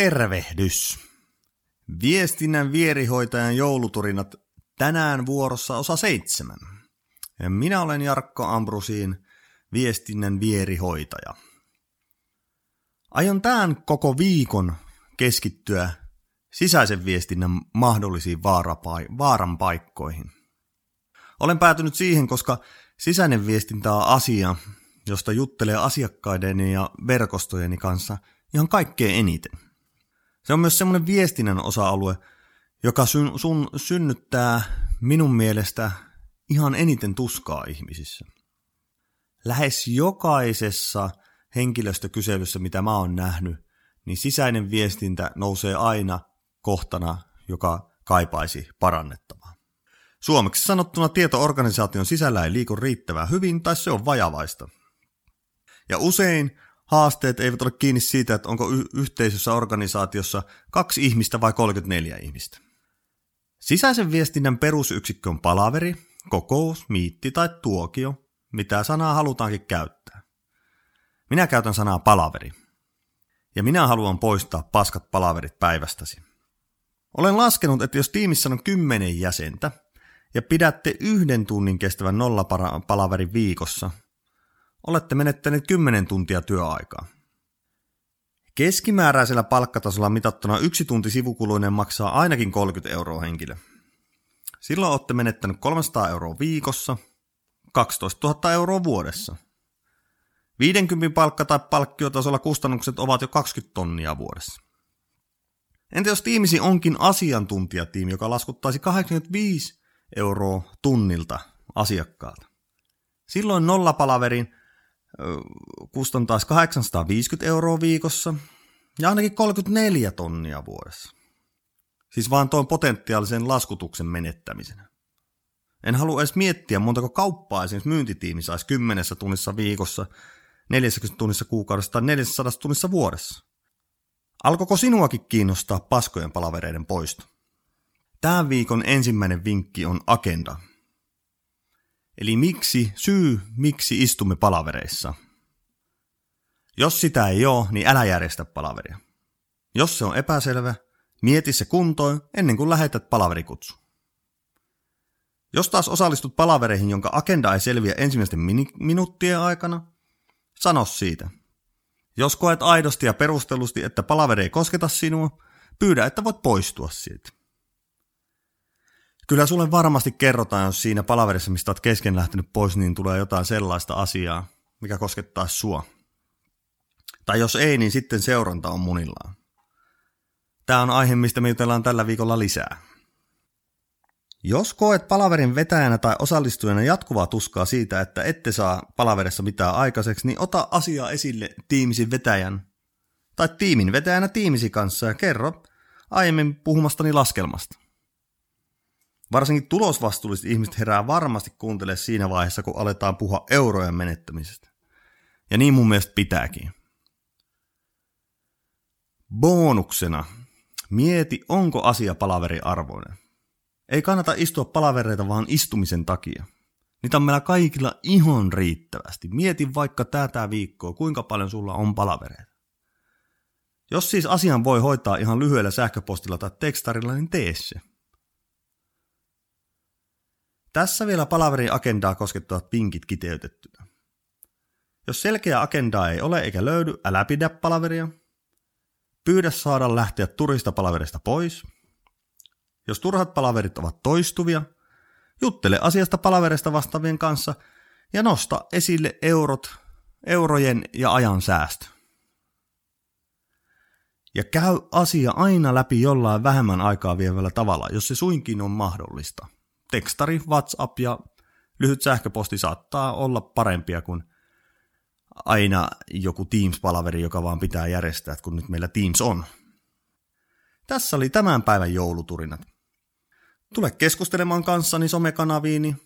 Tervehdys! Viestinnän vierihoitajan jouluturinat tänään vuorossa osa seitsemän. Minä olen Jarkko Ambrusiin, viestinnän vierihoitaja. Aion tämän koko viikon keskittyä sisäisen viestinnän mahdollisiin vaaran paikkoihin. Olen päätynyt siihen, koska sisäinen viestintä on asia, josta juttelee asiakkaideni ja verkostojeni kanssa ihan kaikkein eniten. Se on myös semmoinen viestinnän osa-alue, joka sun, sun synnyttää minun mielestä ihan eniten tuskaa ihmisissä. Lähes jokaisessa henkilöstökyselyssä, mitä mä oon nähnyt, niin sisäinen viestintä nousee aina kohtana, joka kaipaisi parannettavaa. Suomeksi sanottuna tietoorganisaation sisällä ei liiku riittävän hyvin tai se on vajavaista. Ja usein haasteet eivät ole kiinni siitä, että onko y- yhteisössä organisaatiossa kaksi ihmistä vai 34 ihmistä. Sisäisen viestinnän perusyksikkö on palaveri, kokous, miitti tai tuokio, mitä sanaa halutaankin käyttää. Minä käytän sanaa palaveri. Ja minä haluan poistaa paskat palaverit päivästäsi. Olen laskenut, että jos tiimissä on kymmenen jäsentä ja pidätte yhden tunnin kestävän nollapalaverin viikossa, olette menettäneet 10 tuntia työaikaa. Keskimääräisellä palkkatasolla mitattuna yksi tunti sivukuluinen maksaa ainakin 30 euroa henkilö. Silloin olette menettänyt 300 euroa viikossa, 12 000 euroa vuodessa. 50 palkka- tai palkkiotasolla kustannukset ovat jo 20 tonnia vuodessa. Entä jos tiimisi onkin asiantuntijatiimi, joka laskuttaisi 85 euroa tunnilta asiakkaalta? Silloin nollapalaverin kustantaisi 850 euroa viikossa ja ainakin 34 tonnia vuodessa. Siis vaan tuon potentiaalisen laskutuksen menettämisenä. En halua edes miettiä, montako kauppaa esimerkiksi myyntitiimi saisi 10 tunnissa viikossa, 40 tunnissa kuukaudessa tai 400 tunnissa vuodessa. Alkoiko sinuakin kiinnostaa paskojen palavereiden poisto? Tämän viikon ensimmäinen vinkki on agenda – Eli miksi, syy, miksi istumme palavereissa. Jos sitä ei ole, niin älä järjestä palaveria. Jos se on epäselvä, mieti se kuntoon ennen kuin lähetät palaverikutsu. Jos taas osallistut palavereihin, jonka agenda ei selviä ensimmäisten minuuttien aikana, sano siitä. Jos koet aidosti ja perustellusti, että palaveri ei kosketa sinua, pyydä, että voit poistua siitä. Kyllä sulle varmasti kerrotaan, jos siinä palaverissa, mistä olet kesken lähtenyt pois, niin tulee jotain sellaista asiaa, mikä koskettaa sua. Tai jos ei, niin sitten seuranta on munillaan. Tämä on aihe, mistä me jutellaan tällä viikolla lisää. Jos koet palaverin vetäjänä tai osallistujana jatkuvaa tuskaa siitä, että ette saa palaverissa mitään aikaiseksi, niin ota asia esille tiimisin vetäjän tai tiimin vetäjänä tiimisi kanssa ja kerro aiemmin puhumastani laskelmasta. Varsinkin tulosvastuulliset ihmiset herää varmasti kuuntele siinä vaiheessa, kun aletaan puhua eurojen menettämisestä. Ja niin mun mielestä pitääkin. Bonuksena. Mieti, onko asia palaveri arvoinen. Ei kannata istua palavereita vaan istumisen takia. Niitä on meillä kaikilla ihan riittävästi. Mieti vaikka tätä viikkoa, kuinka paljon sulla on palavereita. Jos siis asian voi hoitaa ihan lyhyellä sähköpostilla tai tekstarilla, niin tee se. Tässä vielä palaverin agendaa koskettavat pinkit kiteytettynä. Jos selkeä agendaa ei ole eikä löydy, älä pidä palaveria. Pyydä saada lähteä turista palaverista pois. Jos turhat palaverit ovat toistuvia, juttele asiasta palaverista vastaavien kanssa ja nosta esille eurot, eurojen ja ajan säästö. Ja käy asia aina läpi jollain vähemmän aikaa vievällä tavalla, jos se suinkin on mahdollista – tekstari, WhatsApp ja lyhyt sähköposti saattaa olla parempia kuin aina joku Teams-palaveri, joka vaan pitää järjestää, kun nyt meillä Teams on. Tässä oli tämän päivän jouluturinat. Tule keskustelemaan kanssani somekanaviini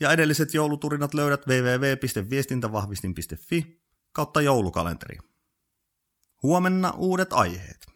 ja edelliset jouluturinat löydät www.viestintävahvistin.fi kautta joulukalenteri. Huomenna uudet aiheet.